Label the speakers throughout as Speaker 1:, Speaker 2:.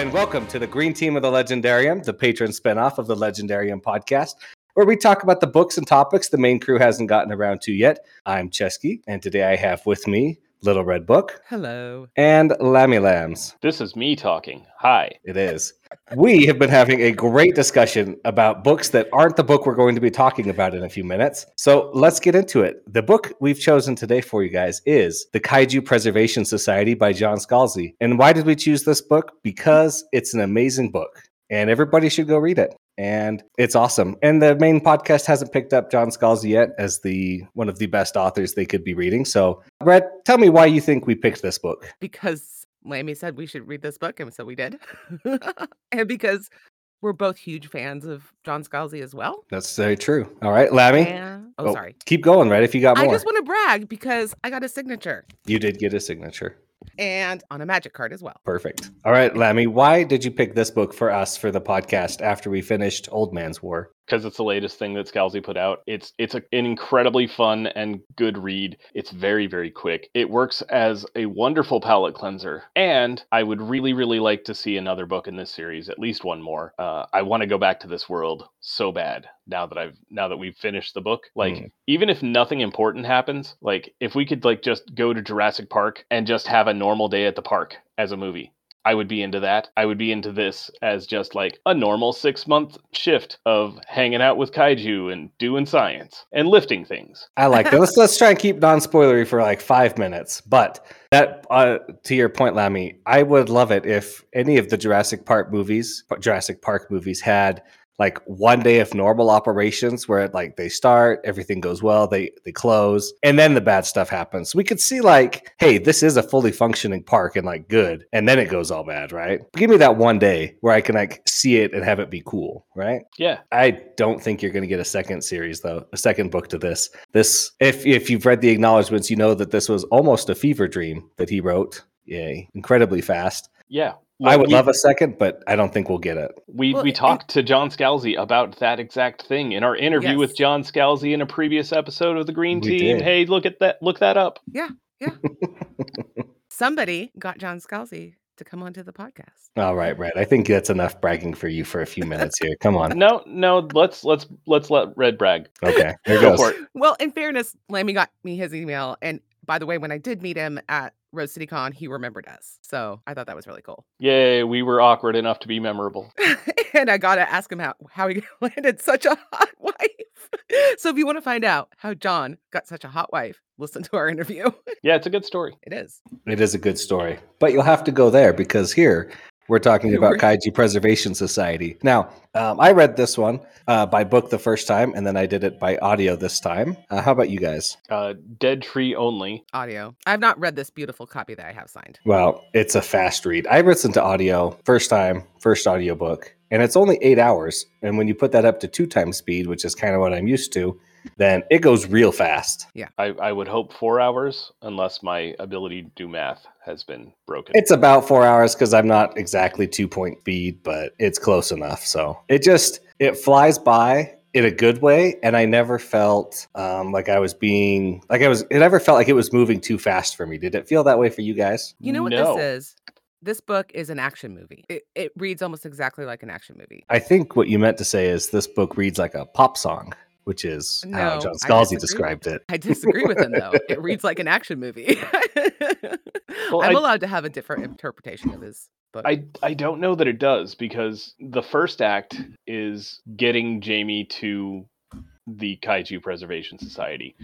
Speaker 1: and welcome to the Green Team of the Legendarium, the Patreon spinoff of the Legendarium podcast, where we talk about the books and topics the main crew hasn't gotten around to yet. I'm Chesky, and today I have with me Little Red Book
Speaker 2: Hello.
Speaker 1: and Lammy Lambs.
Speaker 3: This is me talking. Hi.
Speaker 1: It is. We have been having a great discussion about books that aren't the book we're going to be talking about in a few minutes. So let's get into it. The book we've chosen today for you guys is The Kaiju Preservation Society by John Scalzi. And why did we choose this book? Because it's an amazing book and everybody should go read it. And it's awesome. And the main podcast hasn't picked up John Scalzi yet as the one of the best authors they could be reading. So, Brett, tell me why you think we picked this book.
Speaker 2: Because Lammy said we should read this book, and so we did. and because we're both huge fans of John Scalzi as well.
Speaker 1: That's very true. All right, Lammy.
Speaker 2: And, oh,
Speaker 1: Oh,
Speaker 2: sorry.
Speaker 1: Keep going, right? If you got more.
Speaker 2: I just want to brag because I got a signature
Speaker 1: you did get a signature.
Speaker 2: and on a magic card as well.
Speaker 1: Perfect. All right, Lammy, why did you pick this book for us for the podcast after we finished Old Man's War?
Speaker 3: Because it's the latest thing that Scalzi put out. It's it's a, an incredibly fun and good read. It's very very quick. It works as a wonderful palate cleanser. And I would really really like to see another book in this series, at least one more. Uh, I want to go back to this world so bad now that I've now that we've finished the book. Like
Speaker 1: Mhm.
Speaker 3: even if nothing important happens, like if we could like just go to Jurassic Park and just have a normal day at the park as a movie. I would be into that. I would be into this as just like a normal six month shift of hanging out with kaiju and doing science and lifting things.
Speaker 1: I like that. Let's let's try and keep non-spoilery for like five minutes. But that, uh, to your point, Lammy, I would love it if any of the Jurassic Park movies, Jurassic Park movies, had like one day of normal operations where like they start, everything goes well, they they close, and then the bad stuff happens. We could see like, hey, this is a fully functioning park and like good, and then it goes all bad, right? Give me that one day where I can like see it and have it be cool, right?
Speaker 3: Yeah.
Speaker 1: I don't think you're going to get a second series though, a second book to this. This if if you've read the acknowledgments, you know that this was almost a fever dream that he wrote. Yay, incredibly fast.
Speaker 3: Yeah.
Speaker 1: I would
Speaker 3: we,
Speaker 1: love a second, but I don't think we'll get it.
Speaker 3: We,
Speaker 2: Well,
Speaker 3: we
Speaker 2: and-
Speaker 3: talked to John Scalzi about that exact thing in our interview with John Scalzi in a previous episode of the Green
Speaker 1: We
Speaker 3: Team.
Speaker 1: did.
Speaker 3: Hey, look at that! Look that up. Yeah, yeah.
Speaker 2: Somebody got John Scalzi to come onto the podcast.
Speaker 1: All right, right. I think that's enough bragging for you for a few minutes here. Come on.
Speaker 3: No, no. Let's let's let's let Red brag.
Speaker 1: Okay, there
Speaker 3: Go
Speaker 1: goes.
Speaker 3: for it.
Speaker 2: Well, in fairness, Lammy got me his email. And by the way, when I did meet him at Rose City Con, he remembered us. So I thought that was really cool.
Speaker 3: Yay! We were awkward enough to be memorable.
Speaker 2: and I gotta ask him how how he landed such a hot wife. so if you want to find out how John got such a hot wife, listen to our interview.
Speaker 3: Yeah, it's a good story.
Speaker 2: it is.
Speaker 1: It is a good story, but you'll have to go there because here we're talking about Kaiju Preservation Society. Now, um, I read this one uh, by book the first time, and then I did it by audio this time. Uh, how about you guys?
Speaker 3: Uh, Dead Tree only.
Speaker 2: Audio. I've not read this beautiful copy that I have signed.
Speaker 1: Well, it's a fast read. I listened to audio first time, first audiobook, and it's only eight hours. And when you put that up to two times speed, which is kind of what I'm used to, then it goes real fast.
Speaker 3: I, I would hope four hours, unless my ability to do math has been broken.
Speaker 1: It's about four hours because I'm not exactly two point speed, but it's close enough. So it just it flies by in a good way, and I never felt um, like I was being like I was. It never felt like it was moving too fast for me. Did it feel that way for you guys?
Speaker 2: You know what
Speaker 3: No.
Speaker 2: this is? This book is an action movie. It, it reads almost exactly like an action movie.
Speaker 1: I think what you meant to say is this book reads like a pop song, which is how John Scalzi described it.
Speaker 2: I disagree with him though. It reads like an action movie.
Speaker 3: Well,
Speaker 2: I'm
Speaker 3: I-
Speaker 2: allowed to have a different interpretation of his book.
Speaker 3: I I don't know that it does because the first act is getting Jamie to the Kaiju Preservation Society.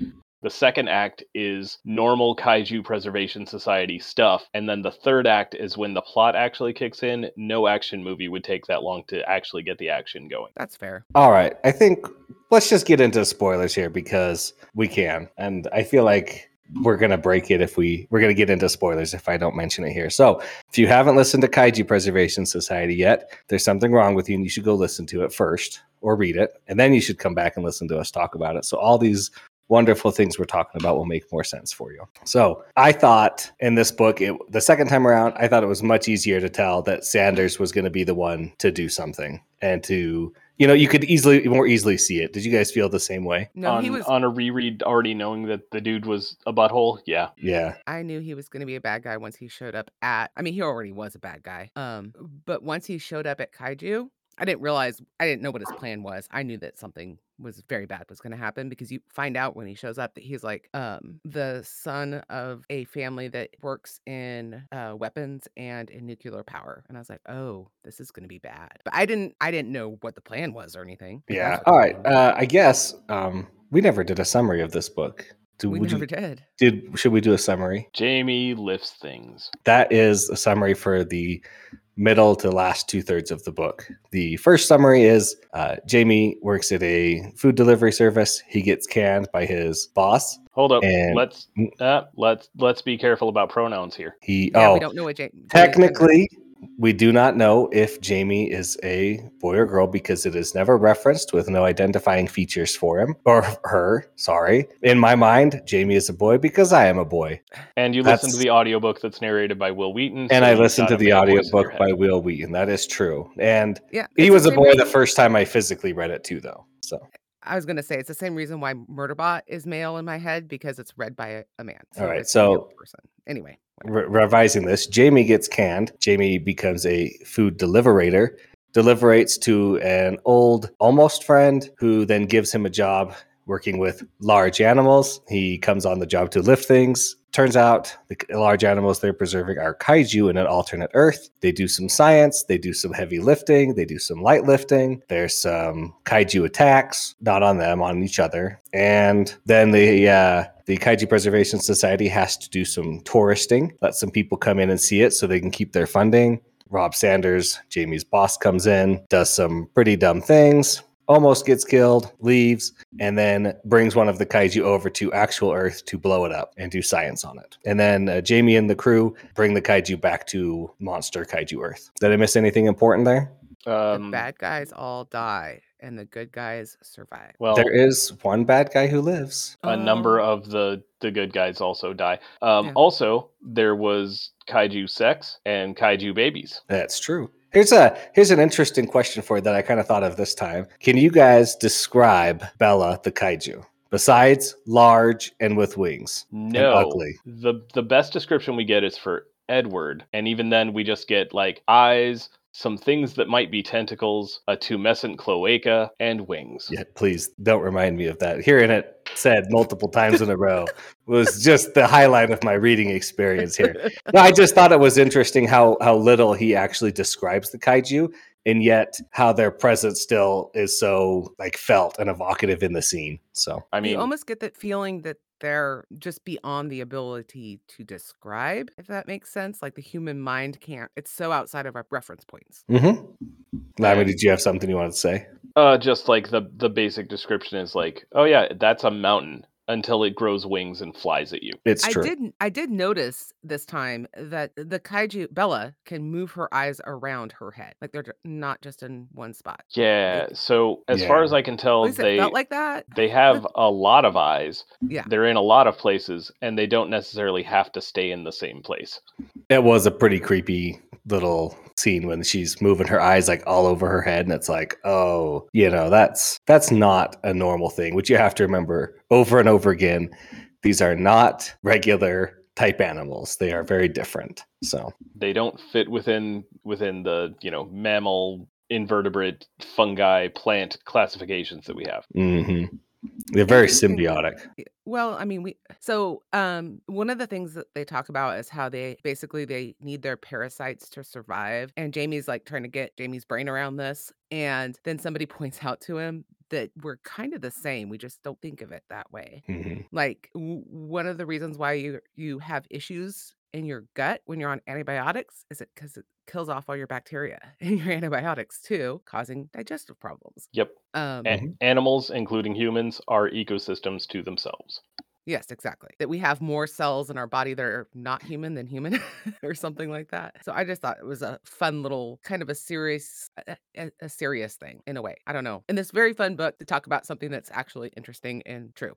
Speaker 3: The second act is normal Kaiju Preservation Society stuff, and then the third act is when the plot actually kicks in. No action movie would take that long to actually get the action going.
Speaker 2: That's fair.
Speaker 1: All right, I think let's just get into spoilers here because we can, and I feel like we're gonna break it if we we're gonna get into spoilers if I don't mention it here. So if you haven't listened to Kaiju Preservation Society yet, there's something wrong with you, and you should go listen to it first or read it, and then you should come back and listen to us talk about it. So all these wonderful things we're talking about will make more sense for you. So I thought in this book, it, the second time around, I thought it was much easier to tell that Sanders was going to be the one to do something and to, you know, you could easily, more easily see it. Did you guys feel the same way?
Speaker 2: No,
Speaker 3: on,
Speaker 2: he was.
Speaker 3: on a reread, already knowing that the dude was a butthole. Yeah,
Speaker 1: Yeah.
Speaker 2: I knew he was going to be a bad guy once he showed up at. I mean, he already was a bad guy. Um, but once he showed up at Kaiju, I didn't realize. I didn't know what his plan was. I knew that something was very bad was going to happen because you find out when he shows up that he's like um the son of a family that works in uh weapons and in nuclear power and i was like oh this is going to be bad but i didn't i didn't know what the plan was or anything
Speaker 1: Yeah.
Speaker 2: that's what
Speaker 1: All
Speaker 2: the
Speaker 1: right.
Speaker 2: plan was.
Speaker 1: Uh, I guess um, we never did a summary of this book. Do,
Speaker 2: we never
Speaker 1: you,
Speaker 2: did
Speaker 1: did should we do a summary?
Speaker 3: Jamie lifts things.
Speaker 1: That is a summary for the middle to last two thirds of the book. The first summary is uh, Jamie works at a food delivery service. He gets canned by his boss.
Speaker 3: Hold up.
Speaker 1: And-
Speaker 3: let's uh, let's let's be careful about pronouns here.
Speaker 1: He
Speaker 2: yeah
Speaker 1: oh
Speaker 2: we don't know what Jane
Speaker 1: technically we do not know if Jamie is a boy or girl because it is never referenced with no identifying features for him or her. Sorry. In my mind, Jamie is a boy because I am a boy.
Speaker 3: And you listen to
Speaker 1: That's-
Speaker 3: the audiobook that's narrated by Wil Wheaton.
Speaker 1: And I
Speaker 3: you've
Speaker 1: listened to the
Speaker 3: male voice
Speaker 1: audiobook by Wil Wheaton. That is true. And
Speaker 2: yeah
Speaker 1: he was a
Speaker 2: same
Speaker 1: boy the first time I physically read it too, though. So
Speaker 2: I was gonna say it's the same reason why Murderbot is male in my head because it's read by a, a man.
Speaker 1: All right,
Speaker 2: it's a male
Speaker 1: so-
Speaker 2: person. Anyway, whatever.
Speaker 1: Re- revising this, Jamie gets canned. Jamie becomes a food deliverator deliberates to an old almost friend who then gives him a job working with large animals. He comes on the job to lift things. Turns out the large animals they're preserving are kaiju in an alternate Earth. They do some science, they do some heavy lifting, they do some light lifting. There's some kaiju attacks, not on them, on each other. And then the uh, the Kaiju Preservation Society has to do some touristing, let some people come in and see it so they can keep their funding. Rob Sanders, Jamie's boss, comes in, does some pretty dumb things, almost gets killed, leaves, and then brings one of the kaiju over to actual Earth to blow it up and do science on it. And then uh, Jamie and the crew bring the kaiju back to monster kaiju Earth. Did I miss anything important there?
Speaker 3: Um,
Speaker 2: the bad guys all die and the good guys survive.
Speaker 3: well,
Speaker 1: there is one bad guy who lives.
Speaker 3: a number
Speaker 2: Oh.
Speaker 3: of the the good guys also die. Um,
Speaker 2: Yeah.
Speaker 3: Also, there was kaiju sex and kaiju babies.
Speaker 1: That's true. Here's a here's an interesting question for you that I kind of thought of this time. Can you guys describe Bella the kaiju? Besides large and with wings.
Speaker 3: No,
Speaker 1: ugly.
Speaker 3: the the best description we get is for Edward, and even then we just get like eyes, some things that might be tentacles, a tumescent cloaca, and wings.
Speaker 1: Yeah, please don't remind me of that. Hearing it said multiple times in a row was just the highlight of my reading experience here. No, I just thought it was interesting how how little he actually describes the kaiju, and yet how their presence still is so like felt and evocative in the scene. So
Speaker 3: I mean, you
Speaker 2: almost get that feeling that they're just beyond the ability to describe, if that makes sense. Like the human mind can't, it's so outside of our reference points.
Speaker 1: mm-hmm.
Speaker 3: Lammy,
Speaker 1: did you have something you wanted to say?
Speaker 3: uh, just like the the basic description is like, oh yeah, that's a mountain until it grows wings and flies at you.
Speaker 1: It's true.
Speaker 2: I
Speaker 1: true.
Speaker 2: did I did notice this time that the kaiju Bella can move her eyes around her head. Like they're not just in one spot.
Speaker 3: Yeah.
Speaker 2: Like-
Speaker 3: So as far as I can
Speaker 2: At
Speaker 3: tell,
Speaker 2: least
Speaker 3: they
Speaker 2: it felt like that.
Speaker 3: they have a lot of eyes.
Speaker 2: Yeah.
Speaker 3: They're in a lot of places, and they don't necessarily have to stay in the same place.
Speaker 1: That was a pretty creepy little scene when she's moving her eyes like all over her head and it's like, "Oh, you know, that's that's not a normal thing." Which you have to remember over and over again. These are not regular type animals. They are very different. So,
Speaker 3: They don't fit within within the you know mammal, invertebrate, fungi, plant classifications that we have.
Speaker 1: mm-hmm. they're very symbiotic.
Speaker 2: Well, I mean, we so um one of the things that they talk about is how they basically they need their parasites to survive. And Jamie's like trying to get Jamie's brain around this. And then somebody points out to him that we're kind of the same. We just don't think of it that way.
Speaker 1: Mhm.
Speaker 2: Like w- one of the reasons why you you have issues in your gut when you're on antibiotics is it because it kills off all your bacteria and your antibiotics too, causing digestive problems.
Speaker 3: Yep.
Speaker 2: Um,
Speaker 3: A-
Speaker 1: Mhm.
Speaker 3: Animals, including humans, are ecosystems to themselves.
Speaker 2: Yes, exactly. That we have more cells in our body that are not human than human or something like that. So I just thought it was a fun little kind of a serious a, a, a serious thing in a way. I don't know. In this very fun book to talk about something that's actually interesting and true.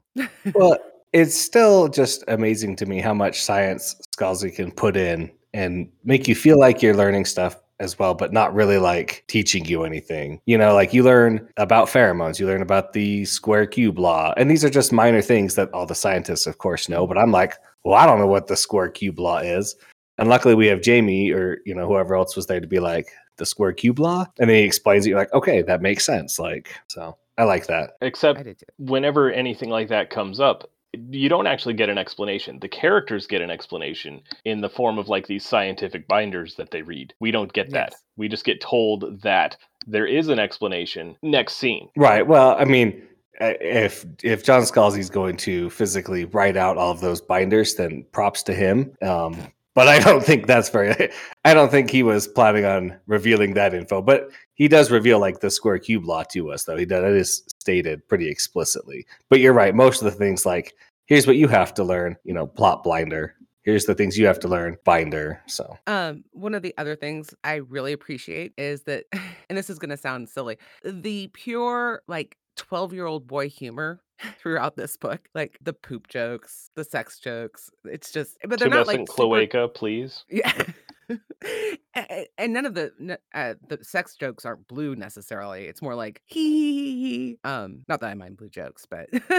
Speaker 1: well, it's still just amazing to me how much science Scalzi can put in and make you feel like you're learning stuff as well, but not really like teaching you anything. You know, like you learn about pheromones, you learn about the square cube law. And these are just minor things that all the scientists, of course, know. But I'm like, well, I don't know what the square cube law is. And luckily we have Jamie or, you know, whoever else was there to be like, the square cube law. And then he explains it. You're like, okay, that makes sense. Like, so I like that.
Speaker 3: Except whenever anything like that comes up, you don't actually get an explanation. The characters get an explanation in the form of like these scientific binders that they read. We don't get that. Yes. We just get told that there is an explanation next scene.
Speaker 1: Right. Well, I mean, if if John Scalzi is going to physically write out all of those binders, then props to him. Um, but I don't think that's very. I don't think he was planning on revealing that info. But he does reveal like the square cube law to us, though. He does. It is stated pretty explicitly. But you're right. Most of the things like here's what you have to learn. You know, plot blinder. Here's the things you have to learn. Binder. So,
Speaker 2: um, one of the other things I really appreciate is that, and this is going to sound silly, the pure like 12 year old boy humor throughout this book like the poop jokes the sex jokes it's just but they're not like
Speaker 3: cloaca super... please.
Speaker 2: Yeah and none of the uh, the sex jokes aren't blue necessarily. It's more like he. Um, not that I mind blue jokes, but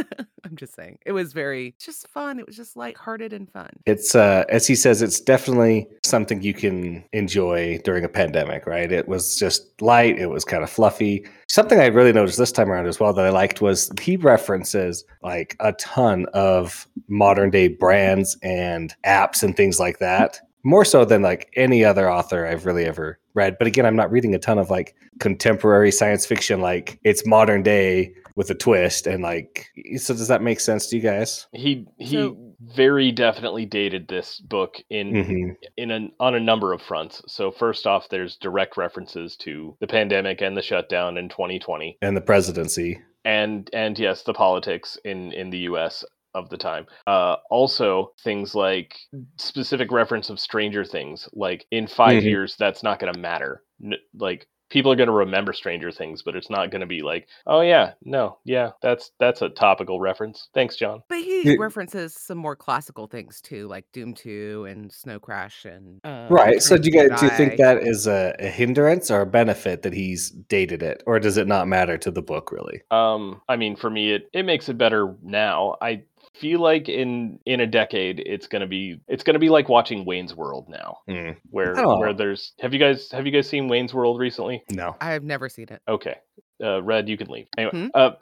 Speaker 2: I'm just saying it was very just fun. It was just lighthearted and fun.
Speaker 1: It's uh, as he says, it's definitely something you can enjoy during a pandemic, right? It was just light. It was kind of fluffy. Something I really noticed this time around as well that I liked was he references like a ton of modern day brands and apps and things like that more so than like any other author I've really ever read. But again, I'm not reading a ton of like contemporary science fiction, like it's modern day with a twist. And like, so does that make sense to you guys?
Speaker 3: He he so, very definitely dated this book in mm-hmm. in an on a number of fronts. So first off, there's direct references to the pandemic and the shutdown in 2020
Speaker 1: and the presidency
Speaker 3: and and yes the politics in in the US of the time. Uh, also, things like specific reference of Stranger Things, like in 5 mm-hmm. years, that's not going to matter. N- like people are going to remember stranger things but it's not going to be like oh yeah no yeah that's that's a topical reference thanks john
Speaker 2: but he references some more classical things too like doom 2 and snow crash and
Speaker 1: uh, right so do you guys do you think that is a, a, hindrance or a benefit that he's dated it or does it not matter to the book really
Speaker 3: um i mean for me it it makes it better now i feel like in in a decade it's gonna be it's gonna be like watching Wayne's World now, mm. where oh. where there's have you guys have you guys seen Wayne's World recently?
Speaker 1: No,
Speaker 2: I have never seen it.
Speaker 3: Okay, uh, Red, you can leave. Anyway, hmm? uh,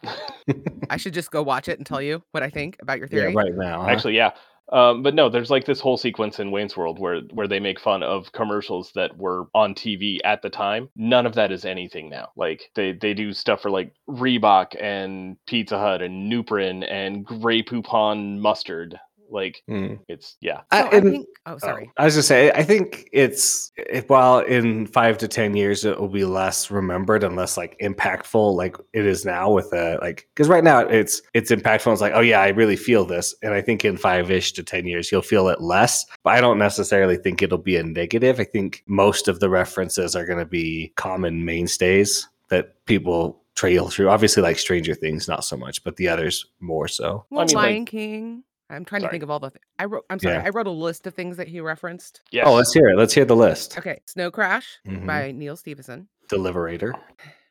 Speaker 2: I should just go watch it and tell you what I think about your theory.
Speaker 1: Yeah, right now.
Speaker 3: Huh? Actually, yeah. Um, but no, there's like this whole sequence in Wayne's World where where they make fun of commercials that were on TV at the time. None of that is anything now. Like they they do stuff for like Reebok and Pizza Hut and Nuprin and Grey Poupon mustard. Like mm. it's yeah.
Speaker 2: I, I think, oh, oh sorry.
Speaker 1: I was just say I think it's if, while in five to ten years it will be less remembered and less like impactful like it is now with a like because right now it's it's impactful. It's like oh yeah I really feel this and I think in five ish to ten years you'll feel it less. But I don't necessarily think it'll be a negative. I think most of the references are going to be common mainstays that people trail through. Obviously, like Stranger Things, not so much, but the others more so.
Speaker 2: Well, I mean, Lion like, King. I'm trying sorry. to think of all the. Th- I wrote. I'm sorry. Yeah. I wrote a list of things that he referenced.
Speaker 1: Yes. Oh, let's hear it. Let's hear the list.
Speaker 2: Okay, Snow Crash mm-hmm. by Neal Stephenson.
Speaker 1: Deliverator.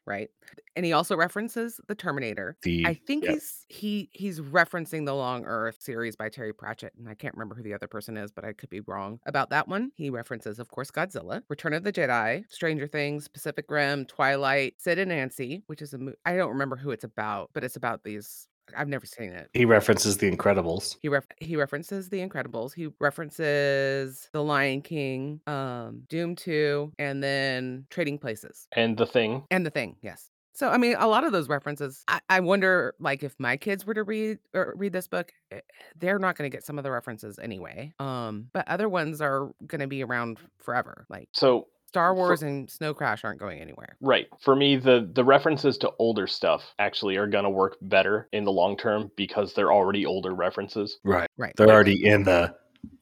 Speaker 2: Right, and he also references the Terminator. The, I think yep. he's he he's referencing the Long Earth series by Terry Pratchett, and I can't remember who the other person is, but I could be wrong about that one. He references, of course, Godzilla, Return of the Jedi, Stranger Things, Pacific Rim, Twilight, Sid and Nancy, which is a movie. I don't remember who it's about, but it's about these I've never seen it.
Speaker 1: He references The Incredibles.
Speaker 2: He ref- he references The Incredibles. He references The Lion King, um, Doom 2, and then Trading Places.
Speaker 3: And The Thing.
Speaker 2: And The Thing, yes. So I mean, a lot of those references. I, I wonder, like, if my kids were to read or read this book, eh, they're not going to get some of the references anyway. Um, but other ones are going to be around forever. Like,
Speaker 3: so
Speaker 2: Star Wars and Snow Crash aren't going anywhere.
Speaker 3: Right. For me, the the references to older stuff actually are gonna work better in the long term because they're already older references.
Speaker 1: right.
Speaker 2: Right.
Speaker 1: They're
Speaker 3: Like-
Speaker 1: already in the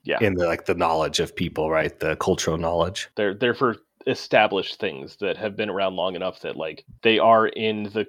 Speaker 3: Yeah.
Speaker 1: in the like the knowledge of people, right? The cultural knowledge.
Speaker 3: They're they're for established things that have been around long enough that like they are in the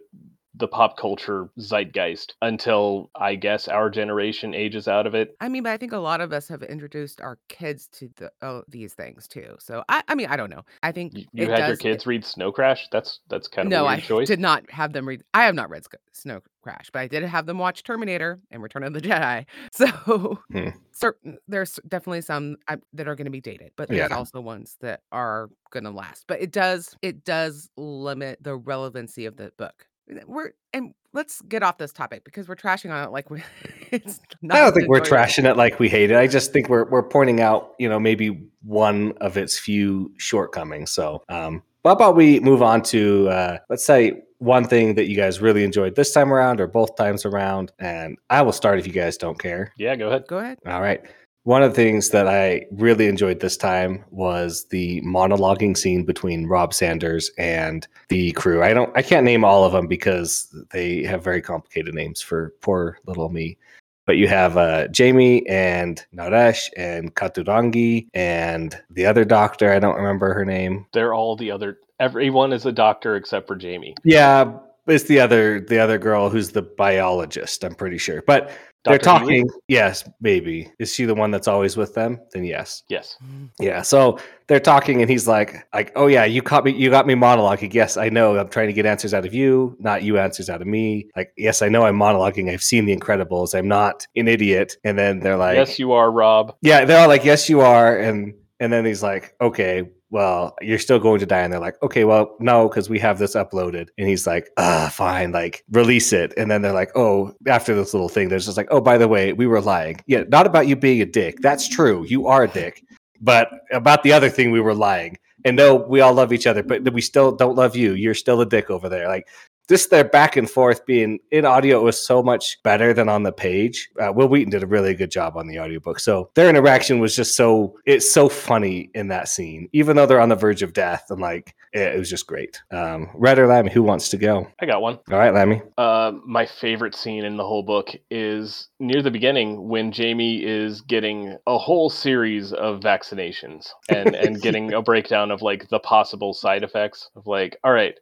Speaker 3: the pop culture zeitgeist until I guess our generation ages out of it.
Speaker 2: I mean, but I think a lot of us have introduced our kids to the oh, these things too. So I, I mean, I don't know. I think
Speaker 3: You, you
Speaker 2: it
Speaker 3: had your
Speaker 2: does-
Speaker 3: kids read Snow Crash. That's that's kind of
Speaker 2: no,
Speaker 3: a
Speaker 2: I
Speaker 3: choice.
Speaker 2: did not have them read. I have not read Snow Crash, but I did have them watch Terminator and Return of the Jedi. So
Speaker 1: Hmm.
Speaker 2: certain there's definitely some uh, that are going to be dated, but there's
Speaker 1: Yeah.
Speaker 2: also ones that are going to last. But it does it does limit the relevancy of the book. We're and let's get off this topic because we're trashing on it like we. It's not
Speaker 1: I don't think we're trashing it like we hate it. I just think we're we're pointing out, you know, maybe one of its few shortcomings. So, um, how about we move on to uh, let's say one thing that you guys really enjoyed this time around or both times around, and I will start if you guys don't care.
Speaker 3: Yeah, go ahead.
Speaker 2: Go ahead.
Speaker 1: All right. One of the things that I really enjoyed this time was the monologuing scene between Rob Sanders and the crew. I don't I can't name all of them because they have very complicated names for poor little me. But you have uh, Jamie and Naresh and Kahurangi and the other doctor. I don't remember her name.
Speaker 3: They're all the other. Everyone is a doctor except for Jamie.
Speaker 1: Yeah, it's the other the other girl who's the biologist. I'm pretty sure. But
Speaker 3: Dr. Healy?
Speaker 1: talking. Yes, maybe is she the one that's always with them? Then yes.
Speaker 3: Yes.
Speaker 1: Yeah, so they're talking, and he's like, "Like, oh yeah, you caught me. You got me monologuing. Yes, I know. I'm trying to get answers out of you, not you answers out of me. Like, yes, I know I'm monologuing. I've seen The Incredibles. I'm not an idiot." And then they're like,
Speaker 3: yes, you are, Rob.
Speaker 1: "Yeah." They're all like, "Yes, you are." And and then he's like, "Okay, well, you're still going to die." And they're like, "Okay, well, no, because we have this uploaded." And he's like, "Ah, fine. Like, release it." And then they're like, "Oh, after this little thing, there's just like, oh, by the way, we were lying. Yeah, not about you being a dick. That's true. You are a dick." but about the other thing we were lying and no we all love each other but we still don't love you you're still a dick over there like this their back and forth being in audio was so much better than on the page. Uh, wil wheaton did a really good job on the audiobook. So their interaction was just so it's so funny in that scene. Even though they're on the verge of death and like it, it was just great. Um red or lammy who wants to go?
Speaker 3: I got one.
Speaker 1: all right lammy
Speaker 3: Uh, my favorite scene in the whole book is near the beginning when Jamie is getting a whole series of vaccinations and and getting a breakdown of like the possible side effects of like, all right,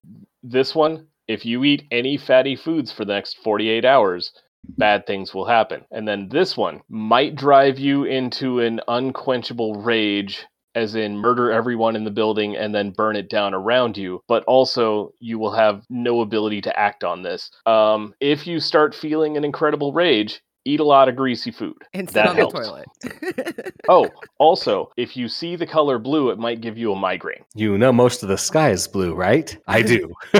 Speaker 3: this one, if you eat any fatty foods for the next 48 hours, bad things will happen. And then this one might drive you into an unquenchable rage as in murder everyone in the building and then burn it down around you, but also you will have no ability to act on this. Um, if you start feeling an incredible rage, eat a lot of greasy food.
Speaker 2: And sit
Speaker 3: That
Speaker 2: on
Speaker 3: helps.
Speaker 2: the toilet.
Speaker 3: Oh, also, if you see the color blue, it might give you a migraine.
Speaker 1: you know most of the sky is blue right i do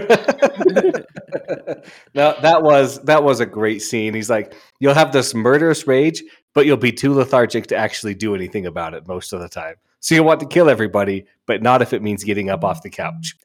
Speaker 1: now that was that was a great scene he's like you'll have this murderous rage but you'll be too lethargic to actually do anything about it most of the time so you want to kill everybody but not if it means getting up off the couch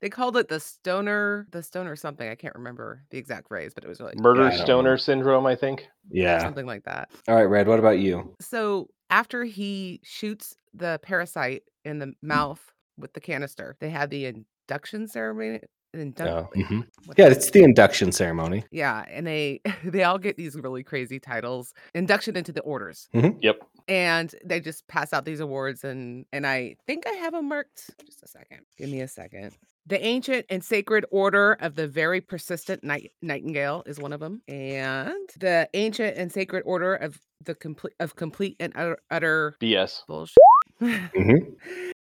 Speaker 2: they called it the stoner, the stoner something. I can't remember the exact phrase, but it was like
Speaker 3: Murder
Speaker 1: I don't
Speaker 3: stoner
Speaker 1: know.
Speaker 3: syndrome, I think.
Speaker 1: yeah
Speaker 2: something like that.
Speaker 1: all right red what about you
Speaker 2: So after he shoots the parasite in the mouth with the canister, they had the induction ceremony. Induc-
Speaker 1: Oh,
Speaker 2: wait,
Speaker 1: mhm. yeah
Speaker 2: the-
Speaker 1: it's the induction ceremony
Speaker 2: yeah, and they they all get these really crazy titles. Induction into the orders.
Speaker 3: Yep.
Speaker 2: And they just pass out these awards and and i think i have them marked just a second give me a second the ancient and sacred order of the very persistent night- nightingale is one of them and the ancient and sacred order of the complete of complete and utter, utter
Speaker 3: BS.
Speaker 2: bullshit
Speaker 1: Mhm.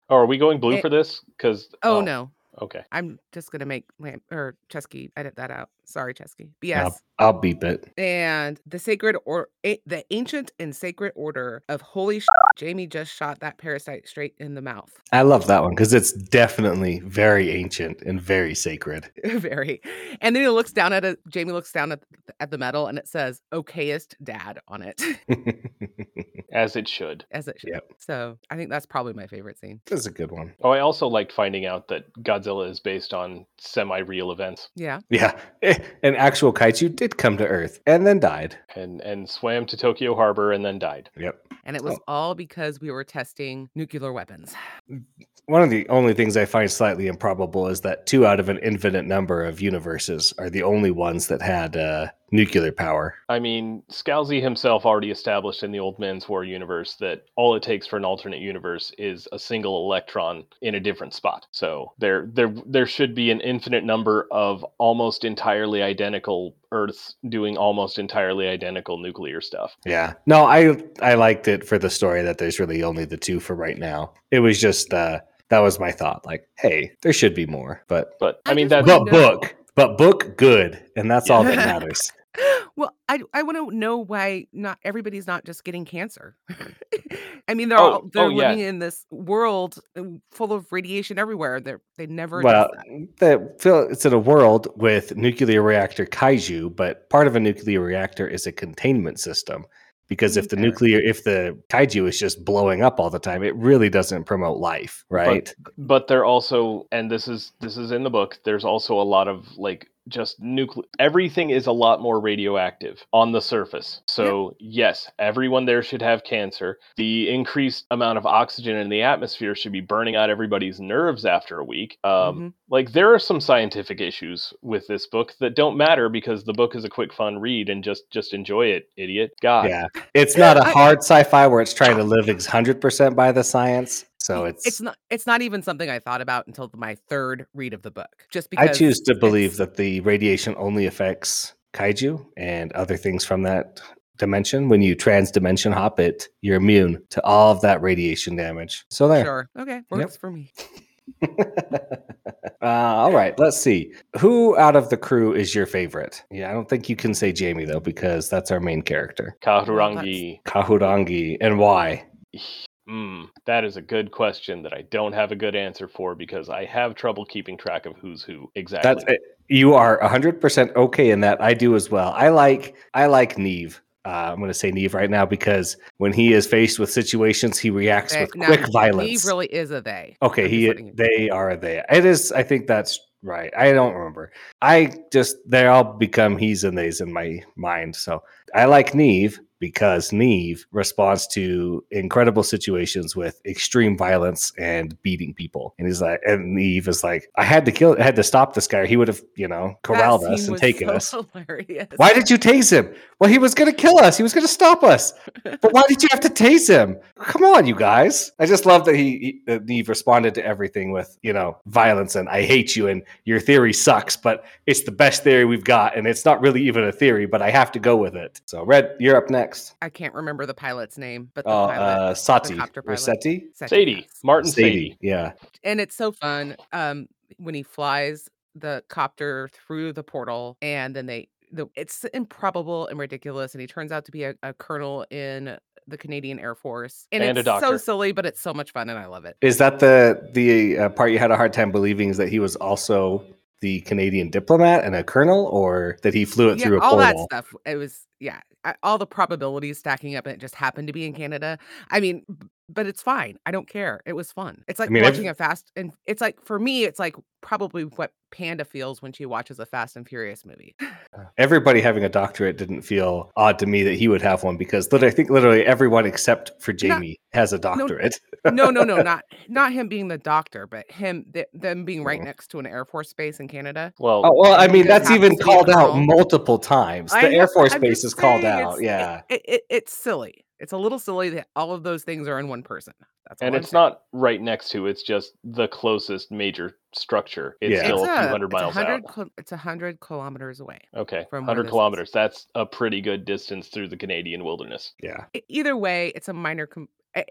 Speaker 3: Oh, are we going blue
Speaker 2: Eh,
Speaker 3: for this? Because
Speaker 2: oh no
Speaker 3: Okay.
Speaker 2: i'm just gonna make lamp or chesky edit that out sorry chesky bs
Speaker 1: I'll, I'll beep it.
Speaker 2: And the sacred or a- the ancient and sacred order of holy sh- jamie just shot that parasite straight in the mouth.
Speaker 1: I love that one because it's definitely very ancient and very sacred.
Speaker 2: Very. And then he looks down at it jamie looks down at, at the medal and it says okayest dad on it.
Speaker 3: As it should.
Speaker 2: as it should.
Speaker 1: Yep.
Speaker 2: so i think that's probably my favorite scene.
Speaker 1: That's a good one.
Speaker 3: Oh, I also liked finding out that Godzilla is based on semi-real events.
Speaker 2: Yeah.
Speaker 1: Yeah, an actual kaiju did come to Earth and then died.
Speaker 3: and and swam to Tokyo Harbor and then died.
Speaker 1: Yep.
Speaker 2: And it was all because we were testing nuclear weapons.
Speaker 1: One of the only things I find slightly improbable is that two out of an infinite number of universes are the only ones that had uh, nuclear power.
Speaker 3: I mean, Scalzi himself already established in the Old Man's War universe that all it takes for an alternate universe is a single electron in a different spot. So there there there should be an infinite number of almost entirely identical Earths doing almost entirely identical nuclear stuff.
Speaker 1: Yeah. No, I I liked it for the story that there's really only the two for right now. It was just uh that was my thought. Like, hey, there should be more, but
Speaker 3: But I,
Speaker 2: I
Speaker 3: mean
Speaker 2: just
Speaker 3: that's
Speaker 1: but book, but book good, and that's all that matters.
Speaker 2: Well, I I want to know why not everybody's not just getting cancer. I mean, they're
Speaker 3: Oh,
Speaker 2: all they're
Speaker 3: oh, yeah.
Speaker 2: living in this world uh, full of radiation everywhere. They are they never
Speaker 1: well,
Speaker 2: address that.
Speaker 1: the, Phil, it's in a world with nuclear reactor kaiju, but part of a nuclear reactor is a containment system. Because if the
Speaker 2: Okay.
Speaker 1: nuclear, if the kaiju is just blowing up all the time, it really doesn't promote life, right?
Speaker 3: but they're also and this is this is in the book there's also a lot of like just nuclear everything is a lot more radioactive on the surface. So yes everyone there should have cancer. The increased amount of oxygen in the atmosphere should be burning out everybody's nerves after a week. Um,
Speaker 2: Mhm.
Speaker 3: like there are some scientific issues with this book that don't matter because the book is a quick fun read and just just enjoy it idiot. God.
Speaker 1: Yeah, it's not a hard sci-fi where it's trying to live hundred percent by the science. So it's,
Speaker 2: it's not it's not even something I thought about until my third read of the book. Just because I
Speaker 1: choose to believe that the radiation only affects kaiju and other things from that dimension. When you trans-dimension hop it, you're immune to all of that radiation damage. So there.
Speaker 2: Sure. Okay. Works for me.
Speaker 1: uh, all right, let's see. Who out of the crew is your favorite? Yeah, I don't think you can say Jamie though, because that's our main character,
Speaker 3: kahurangi
Speaker 1: Kahurangi, and why?
Speaker 3: Hmm, that is a good question that I don't have a good answer for because I have trouble keeping track of who's who exactly.
Speaker 1: That's it. You are hundred percent okay in that. I do as well. I like I like Niamh. Uh, I'm going to say Niamh right now because when he is faced with situations, he reacts
Speaker 2: They-
Speaker 1: with
Speaker 2: now,
Speaker 1: quick
Speaker 2: He
Speaker 1: violence.
Speaker 2: really is a they.
Speaker 1: okay,
Speaker 2: I'm
Speaker 1: he
Speaker 2: letting you-
Speaker 1: they are a they. It is. I think that's right. I don't remember. I just they all become he's and they's in my mind. So I like Niamh because Niamh responds to incredible situations with extreme violence and beating people. And he's like, and Niamh is like, I had to kill, I had to stop this guy. Or he would have, you know, corralled us and taken
Speaker 2: so
Speaker 1: us.
Speaker 2: Hilarious.
Speaker 1: Why did you tase him? Well, he was going to kill us. He was going to stop us. But why did you have to tase him? Come on, you guys. I just love that he, he Niamh responded to everything with, you know, violence and I hate you and your theory sucks, but it's the best theory we've got. And it's not really even a theory, but I have to go with it. So, Red, you're up next.
Speaker 2: I can't remember the pilot's name, but the
Speaker 1: Oh,
Speaker 2: pilot.
Speaker 1: uh, Satie.
Speaker 2: copter pilot.
Speaker 1: Rossetti?
Speaker 3: Satie,
Speaker 2: yes.
Speaker 3: Martin
Speaker 1: Satie.
Speaker 3: Satie.
Speaker 1: Yeah.
Speaker 2: and it's so fun um when he flies the copter through the portal and then they the it's improbable and ridiculous and he turns out to be a, a colonel in the Canadian Air Force and,
Speaker 3: And a
Speaker 2: it's so silly but it's so much fun and I love it.
Speaker 1: Is that the the uh, part you had a hard time believing is that he was also the Canadian diplomat and a colonel, or that he flew it
Speaker 2: Yeah,
Speaker 1: through a
Speaker 2: all that stuff. It was yeah, all the probabilities stacking up and it just happened to be in Canada. I mean, but it's fine. I don't care. It was fun. It's like
Speaker 1: mean, I've-
Speaker 2: watching a fast and it's like for me it's like probably what Panda feels when she watches a Fast and Furious movie.
Speaker 1: Uh, everybody having a doctorate didn't feel odd to me that he would have one because literally, I think literally everyone except for Jamie has a doctorate.
Speaker 2: no, no, no, not not him being the doctor, but him th- them being right
Speaker 1: Oh.
Speaker 2: next to an Air Force base in Canada.
Speaker 3: Well,
Speaker 1: Oh well, I mean that's even
Speaker 2: to be a
Speaker 1: called out multiple times. The
Speaker 2: know-
Speaker 1: Air Force
Speaker 2: I'm
Speaker 1: base is called out.
Speaker 2: it's-
Speaker 1: Yeah.
Speaker 2: it, it, it's silly. It's a little silly that all of those things are in one person. That's
Speaker 3: and
Speaker 2: I'm
Speaker 3: it's
Speaker 2: saying.
Speaker 3: not right next to. It's just the closest major structure. It's
Speaker 1: Yeah.
Speaker 3: still
Speaker 2: It's
Speaker 3: a few hundred miles
Speaker 2: 100
Speaker 3: out.
Speaker 2: kil- it's a hundred kilometers away.
Speaker 3: Okay,
Speaker 2: from
Speaker 3: 100
Speaker 2: this is.
Speaker 3: kilometers. That's a pretty good distance through the Canadian wilderness.
Speaker 1: yeah.
Speaker 2: Either way, it's a minor. Com- eh,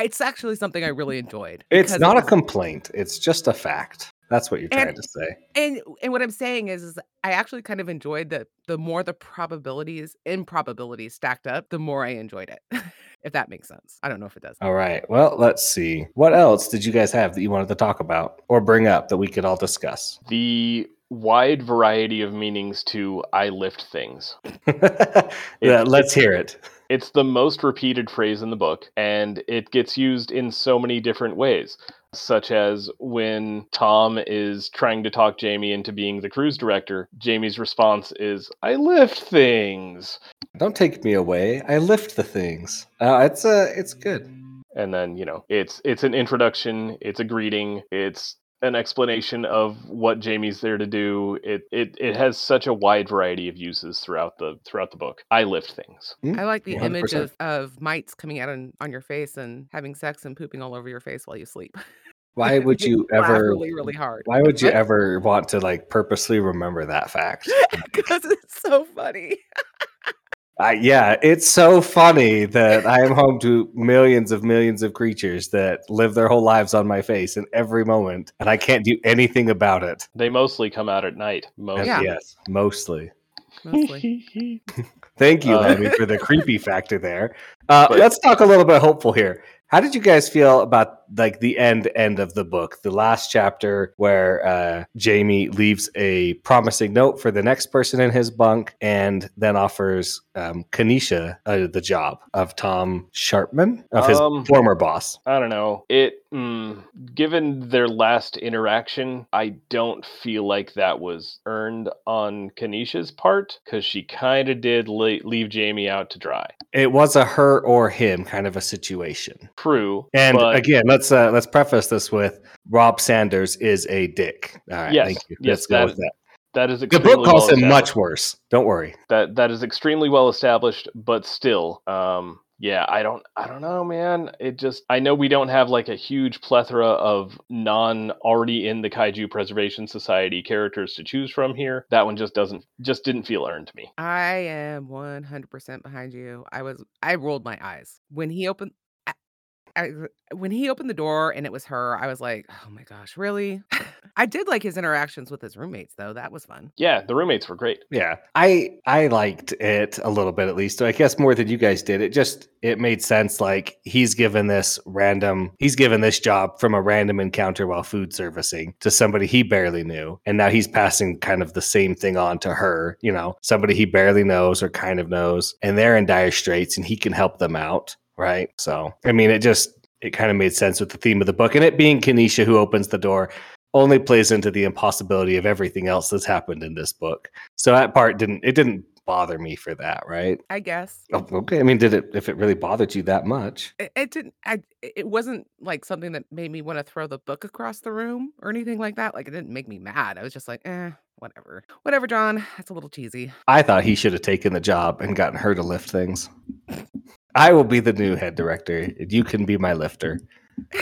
Speaker 2: it's actually something I really enjoyed.
Speaker 1: It's
Speaker 2: because it
Speaker 1: not a complaint. It's just a fact. That's what you're
Speaker 2: And-
Speaker 1: trying to say.
Speaker 2: and and what I'm saying is, is I actually kind of enjoyed the the more the probabilities improbabilities stacked up, the more I enjoyed it. if that makes sense. I don't know if it does.
Speaker 1: All right. Well, let's see. What else did you guys have that you wanted to talk about or bring up that we could all discuss?
Speaker 3: The wide variety of meanings to I lift things.
Speaker 1: yeah, let's hear it.
Speaker 3: It's the most repeated phrase in the book, and it gets used in so many different ways. Such as when Tom is trying to talk Jamie into being the cruise director. Jamie's response is, "I lift things,"
Speaker 1: Don't take me away. I lift the things. Uh, it's uh, it's good.
Speaker 3: and then you know it's it's an introduction, it's a greeting, it's an explanation of what Jamie's there to do. It it it has such a wide variety of uses throughout the throughout the book. I lift things. Hmm.
Speaker 2: I like the image
Speaker 1: 100%.
Speaker 2: of, of mites coming out on, on your face and having sex and pooping all over your face while you sleep.
Speaker 1: Why would you ever?
Speaker 2: really, really hard?
Speaker 1: Why would you ever want to like purposely remember that fact?
Speaker 2: Because it's so funny.
Speaker 1: I, yeah, it's so funny that I am home to millions of millions of creatures that live their whole lives on my face in every moment, and I can't do anything about it.
Speaker 3: They mostly come out at night. Most
Speaker 2: Yeah.
Speaker 1: Yes, mostly.
Speaker 2: Mostly.
Speaker 1: Thank you,
Speaker 3: Uh,
Speaker 1: Lemmy, for the creepy factor there. Uh,
Speaker 3: But-
Speaker 1: let's talk a little bit hopeful here. How did you guys feel about like the end end of the book, the last chapter where uh, Jamie leaves a promising note for the next person in his bunk, and then offers um, Kanisha uh, the job of Tom Sharpman of his
Speaker 3: Um,
Speaker 1: former boss?
Speaker 3: I don't know. It mm, given their last interaction, I don't feel like that was earned on Kanisha's part because she kind of did le- leave Jamie out to dry.
Speaker 1: It was a her or him kind of a situation.
Speaker 3: True,
Speaker 1: And
Speaker 3: but
Speaker 1: again, let's uh, let's preface this with Rob Sanders is a dick. All right,
Speaker 3: Yes,
Speaker 1: thank you.
Speaker 3: yes,
Speaker 1: Let's go
Speaker 3: that-
Speaker 1: with that.
Speaker 3: that is
Speaker 1: The book calls
Speaker 3: well
Speaker 1: him much worse. Don't worry.
Speaker 3: That that is extremely well established, but still, um, yeah, I don't, I don't know, man. It just, I know we don't have like a huge plethora of non already in the Kaiju Preservation Society characters to choose from here. That one just doesn't, just didn't feel earned to me.
Speaker 2: I am 100% behind you. I was I rolled my eyes when he opened I, I, when he opened the door and it was her. I was like, "Oh my gosh, really?" I did like his interactions with his roommates though. That was fun.
Speaker 3: Yeah, the roommates were great.
Speaker 1: Yeah, I I liked it a little bit at least. I guess more than you guys did. It just it made sense. Like he's given this random, he's given this job from a random encounter while food servicing to somebody he barely knew, and now he's passing kind of the same thing on to her. You know, somebody he barely knows or kind of knows, and they're in dire straits, and he can help them out. Right. So I mean, it just it kind of made sense with the theme of the book, and it being Kenesha who opens the door only plays into the impossibility of everything else that's happened in this book. So that part didn't it didn't bother me for that, right?
Speaker 2: I guess
Speaker 1: Oh, okay. I mean, did it if it really bothered you that much?
Speaker 2: it, it didn't. I it wasn't like something that made me want to throw the book across the room or anything like that. Like it didn't make me mad. I was just like, eh, whatever, whatever, John. That's a little cheesy.
Speaker 1: I thought he should have taken the job and gotten her to lift things. I will be the new head director. You can be my lifter.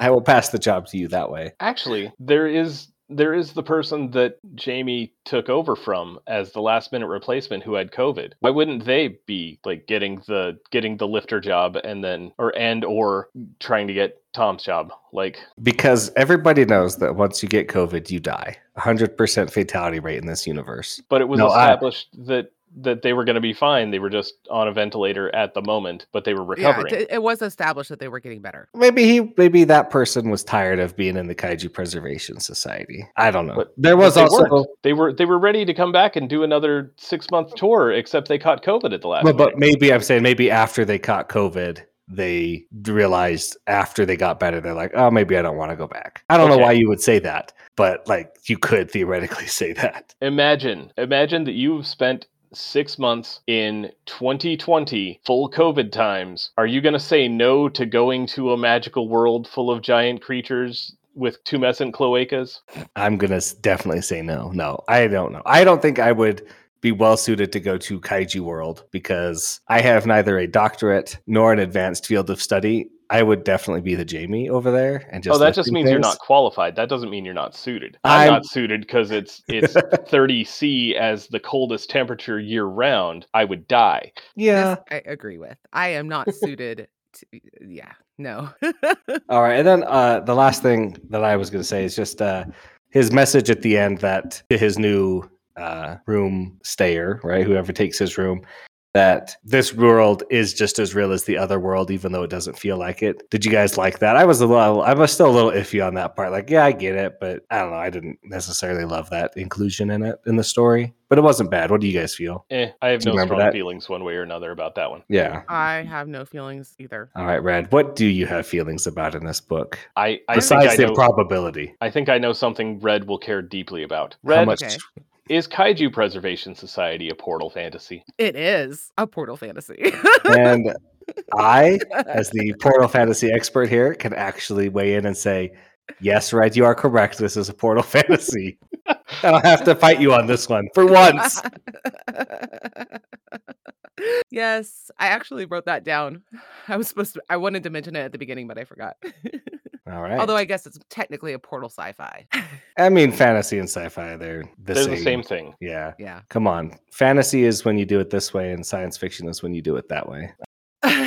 Speaker 1: I will pass the job to you that way.
Speaker 3: Actually, there is there is the person that Jamie took over from as the last minute replacement who had COVID. Why wouldn't they be like getting the getting the lifter job and then or and or trying to get Tom's job? Like
Speaker 1: Because everybody knows that once you get COVID, you die. 100% fatality rate in this universe.
Speaker 3: but it was
Speaker 1: No, I-
Speaker 3: established that that they were going to be fine. They were just on a ventilator at the moment, but they were
Speaker 2: yeah,
Speaker 3: recovering.
Speaker 2: it, it was established that they were getting better.
Speaker 1: Maybe he, maybe that person was tired of being in the Kaiju Preservation Society. I don't know.
Speaker 3: But-
Speaker 1: there
Speaker 3: But
Speaker 1: was
Speaker 3: they
Speaker 1: also,
Speaker 3: weren't. they were they were ready to come back and do another six month tour, except they caught COVID at the last.
Speaker 1: but, but maybe I'm saying maybe after they caught COVID, they realized after they got better, they're like, oh, maybe I don't want to go back. I don't know why you would say that, but like you could theoretically say that.
Speaker 3: imagine imagine that you've spent six months in 2020 full covid times are you going to say no to going to a magical world full of giant creatures with tumescent cloacas
Speaker 1: I'm gonna definitely say no. No, I don't know. I don't think I would be well suited to go to Kaiju World because I have neither a doctorate nor an advanced field of study. I would definitely be the Jamie over there and just.
Speaker 3: oh that just
Speaker 1: lifting
Speaker 3: means you're not qualified that doesn't mean you're not suited i'm,
Speaker 1: I'm-
Speaker 3: not suited because it's it's 30 c as the coldest temperature year round i would die
Speaker 1: Yeah.
Speaker 2: This I agree with. I am not suited to. Yeah, no.
Speaker 1: All right, and then uh, the last thing that I was going to say is just uh, his message at the end that to his new uh, room stayer, right, whoever takes his room, that this world is just as real as the other world, even though it doesn't feel like it. Did you guys like that? I was a little, I was still a little iffy on that part. Like, yeah, I get it, but I don't know. I didn't necessarily love that inclusion in it in the story, but it wasn't bad. What do you guys feel?
Speaker 3: Eh, I have
Speaker 1: Do
Speaker 3: no strong
Speaker 1: that?
Speaker 3: feelings one way or another about that one.
Speaker 1: Yeah.
Speaker 2: I have no feelings either.
Speaker 1: All right, Red. What do you have feelings about in this book
Speaker 3: I, I think
Speaker 1: besides
Speaker 3: I
Speaker 1: the
Speaker 3: know,
Speaker 1: improbability?
Speaker 3: I think I know something Red will care deeply about.
Speaker 1: How
Speaker 3: Red,
Speaker 1: much?
Speaker 2: Okay.
Speaker 3: Is Kaiju Preservation Society a portal fantasy?
Speaker 2: It is a portal fantasy.
Speaker 1: And I, as the Portal Fantasy expert here, can actually weigh in and say, yes, right, you are correct. This is a Portal Fantasy. I don't have to fight you on this one for once.
Speaker 2: yes, I actually wrote that down. I was supposed to, I wanted to mention it at the beginning, but I forgot.
Speaker 1: All right.
Speaker 2: Although I guess it's technically a portal sci fi.
Speaker 1: I mean, fantasy and sci-fi, they're the
Speaker 3: They're
Speaker 1: same.
Speaker 3: the same thing.
Speaker 1: Yeah.
Speaker 2: yeah.
Speaker 1: Come on. Fantasy is when you do it this way, and science fiction is when you do it that way.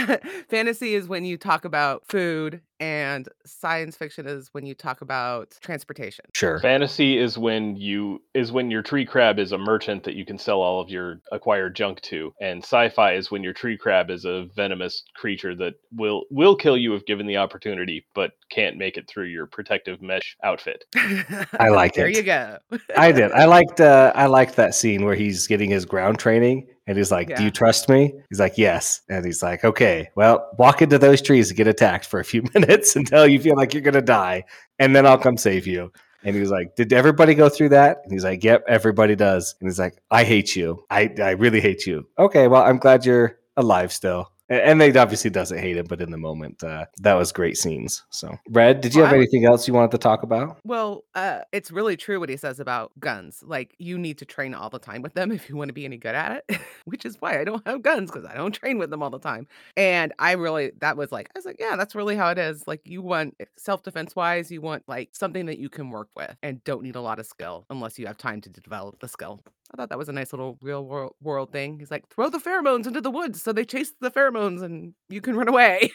Speaker 2: Fantasy is when you talk about food, and science fiction is when you talk about transportation.
Speaker 1: Sure.
Speaker 3: Fantasy is when you is when your tree crab is a merchant that you can sell all of your acquired junk to, and sci-fi is when your tree crab is a venomous creature that will will kill you if given the opportunity, but can't make it through your protective mesh outfit.
Speaker 1: I like
Speaker 2: there
Speaker 1: it.
Speaker 2: There you go.
Speaker 1: I did. I liked. Uh, I liked that scene where he's getting his ground training, and he's like, "Do you trust me?" He's like, "Yes." And he's like, "Okay, well, walk into those trees and get attacked for a few minutes until you feel like you're gonna die, and then I'll come save you." And he was like, "Did everybody go through that?" And he's like, "Yep, everybody does." And he's like, "I hate you. I I really hate you." Okay, well, I'm glad you're alive still. And they obviously doesn't hate him, but in the moment, uh, that was great scenes. So, Red, did you
Speaker 2: Well,
Speaker 1: have anything else you wanted to talk about?
Speaker 2: Well, uh, it's really true what he says about guns. Like, you need to train all the time with them if you want to be any good at it, which is why I don't have guns because I don't train with them all the time. And I really, that was like, I was like, yeah, that's really how it is. Like, you want self defense wise, you want like something that you can work with and don't need a lot of skill unless you have time to develop the skill. I thought that was a nice little real world, world thing. He's like, throw the pheromones into the woods so they chase the pheromones and you can run away.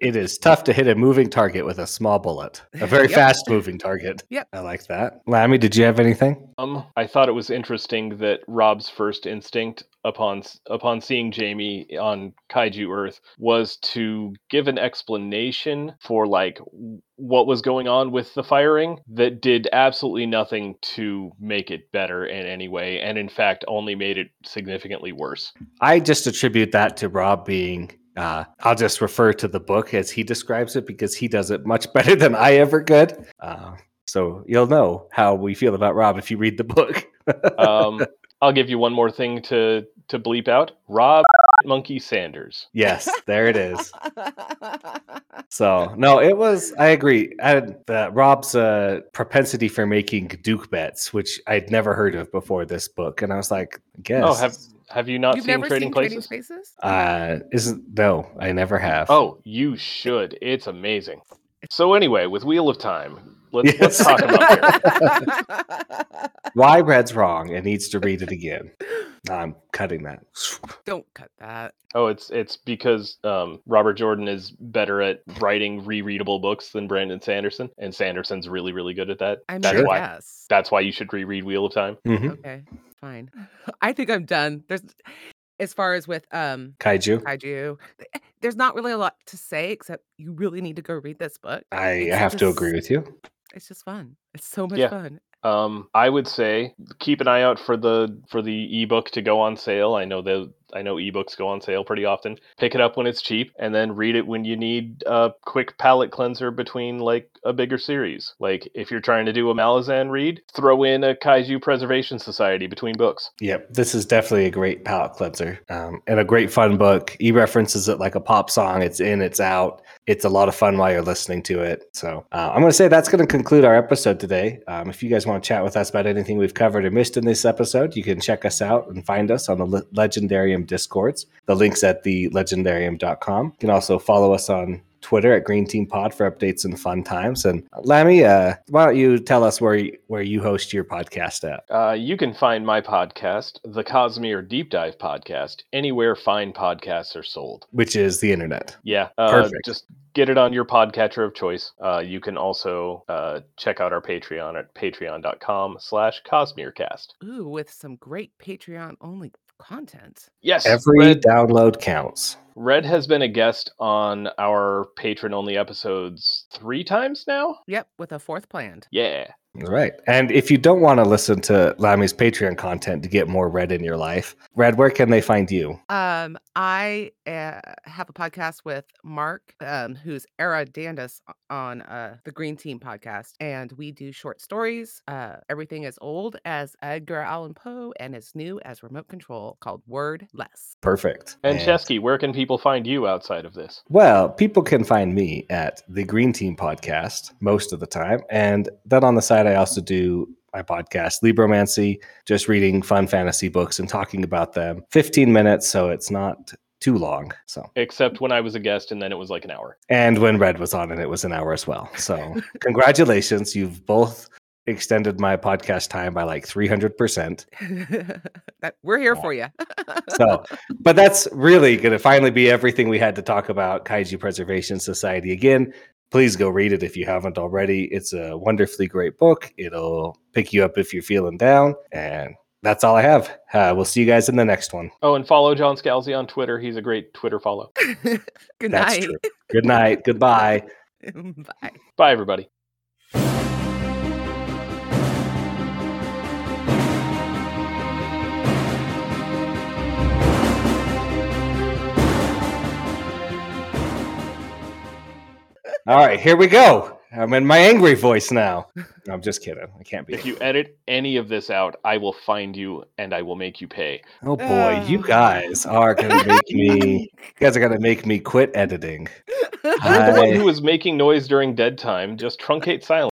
Speaker 1: it is tough to hit a moving target with a small bullet. A very
Speaker 2: Yep.
Speaker 1: fast moving target.
Speaker 2: Yep.
Speaker 1: I like that. Lammy, did you have anything?
Speaker 3: Um, I thought it was interesting that Rob's first instinct upon upon seeing Jamie on Kaiju Earth was to give an explanation for like what was going on with the firing that did absolutely nothing to make it better in any way, and in fact only made it significantly worse.
Speaker 1: I just attribute that to Rob being. Uh, I'll just refer to the book as he describes it because he does it much better than I ever could. Uh, so you'll know how we feel about Rob if you read the book.
Speaker 3: Um, I'll give you one more thing to to bleep out. Rob Monkey Sanders.
Speaker 1: yes, there it is. So no, it was. I agree. I, uh, Rob's uh, propensity for making Duke bets, which I'd never heard of before this book, and I was like, I guess.
Speaker 3: Oh, have have you not
Speaker 2: You've
Speaker 3: seen
Speaker 2: never
Speaker 3: Trading
Speaker 2: seen
Speaker 3: Places?
Speaker 2: Trading Spaces?
Speaker 1: uh, isn't no, I never have.
Speaker 3: Oh, you should. It's amazing. So anyway, with Wheel of Time, let's let's
Speaker 1: Yes.
Speaker 3: talk about it.
Speaker 1: why Red's wrong and needs to read it again. I'm cutting that.
Speaker 2: Don't cut that.
Speaker 3: Oh, it's it's because um, Robert Jordan is better at writing rereadable books than Brandon Sanderson, and Sanderson's really really good at that.
Speaker 2: I mean,
Speaker 3: that's
Speaker 1: Sure.
Speaker 3: why
Speaker 2: yes.
Speaker 3: that's why you should reread Wheel of Time.
Speaker 1: Mhm.
Speaker 2: Okay, fine. I think I'm done. There's, as far as with um
Speaker 1: Kaiju.
Speaker 2: kaiju, there's not really a lot to say except you really need to go read this book.
Speaker 1: I
Speaker 2: It's
Speaker 1: have to agree with you.
Speaker 2: It's just fun. It's so much
Speaker 3: Yeah.
Speaker 2: fun.
Speaker 3: Um, I would say keep an eye out for the for the ebook to go on sale. I know that I know ebooks go on sale pretty often. Pick it up when it's cheap, and then read it when you need a quick palate cleanser between like a bigger series. Like if you're trying to do a Malazan read, throw in a Kaiju Preservation Society between books.
Speaker 1: Yep, this is definitely a great palate cleanser um, and a great fun book. He references it like a pop song. It's in, it's out. It's a lot of fun while you're listening to it. So uh, I'm going to say that's going to conclude our episode today. Um, if you guys want to chat with us about anything we've covered or missed in this episode, you can check us out and find us on the Le- Legendarium Discords. The link's at the legendarium.com. You can also follow us on Twitter at Green Team Pod for updates and fun times. And Lammy, uh, why don't you tell us where you, where you host your podcast at?
Speaker 3: Uh, you can find my podcast, the Cosmere Deep Dive Podcast, anywhere fine podcasts are sold.
Speaker 1: Which is the internet.
Speaker 3: Yeah, uh,
Speaker 1: Perfect.
Speaker 3: just get it on your podcatcher of choice. Uh, you can also uh, check out our Patreon at patreon.com slash Cosmerecast.
Speaker 2: Ooh, with some great Patreon only content.
Speaker 3: Yes,
Speaker 1: Every
Speaker 3: Red,
Speaker 1: download counts.
Speaker 3: Red has been a guest on our Patreon only episodes three times now.
Speaker 2: Yep, with a fourth planned.
Speaker 3: Yeah.
Speaker 1: Right. And if you don't want to listen to Lammy's Patreon content to get more Red in your life, Red, where can they find you?
Speaker 2: Um, I uh, have a podcast with Mark, um, who's Era Dandis on uh, the Green Team podcast, and we do short stories. Uh, everything as old as Edgar Allan Poe and as new as Remote Control, called Word Less.
Speaker 1: Perfect.
Speaker 3: And Chesky, where can people find you outside of this?
Speaker 1: Well, people can find me at the Green Team podcast most of the time. And then on the side, I also do my podcast, Libromancy, just reading fun fantasy books and talking about them. 15 minutes, so it's not too long. So,
Speaker 3: Except when I was a guest, and then it was like an hour.
Speaker 1: and when Red was on and it was an hour as well. So, congratulations. You've both extended my podcast time by like 300%.
Speaker 2: that we're here
Speaker 1: Yeah.
Speaker 2: for you.
Speaker 1: So, but that's really going to finally be everything we had to talk about Kaiju Preservation Society. Again, please go read it if you haven't already. It's a wonderfully great book. It'll pick you up if you're feeling down. And that's all I have. Uh, we'll see you guys in the next one.
Speaker 3: Oh, and follow John Scalzi on Twitter. He's a great Twitter follow.
Speaker 2: Good
Speaker 1: That's
Speaker 2: night.
Speaker 1: true. Good night. Goodbye.
Speaker 2: Bye.
Speaker 3: Bye, everybody.
Speaker 1: All right, here we go. I'm in my angry voice now. No, I'm just kidding. I can't be.
Speaker 3: If you edit any of this out, I will find you and I will make you pay.
Speaker 1: Oh boy, you guys are gonna make me. You guys are gonna make me quit editing.
Speaker 3: You're the one who was making noise during dead time. Just truncate silence.